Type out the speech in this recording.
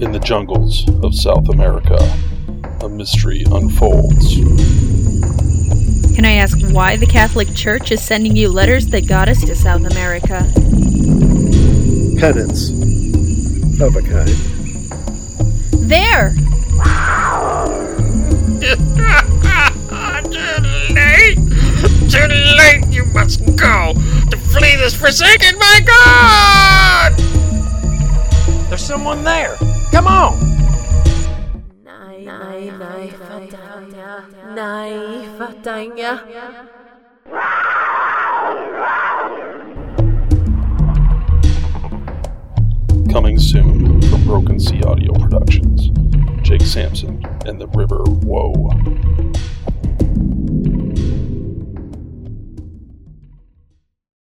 In the jungles of South America, a mystery unfolds. Can I ask why the Catholic Church is sending you letters that got us to South America? Penance. Of a kind. There! Too late! Too late! You must go to flee this forsaken my God! Someone there! Come on! Coming soon from Broken Sea Audio Productions. Jake Sampson and the River Woe.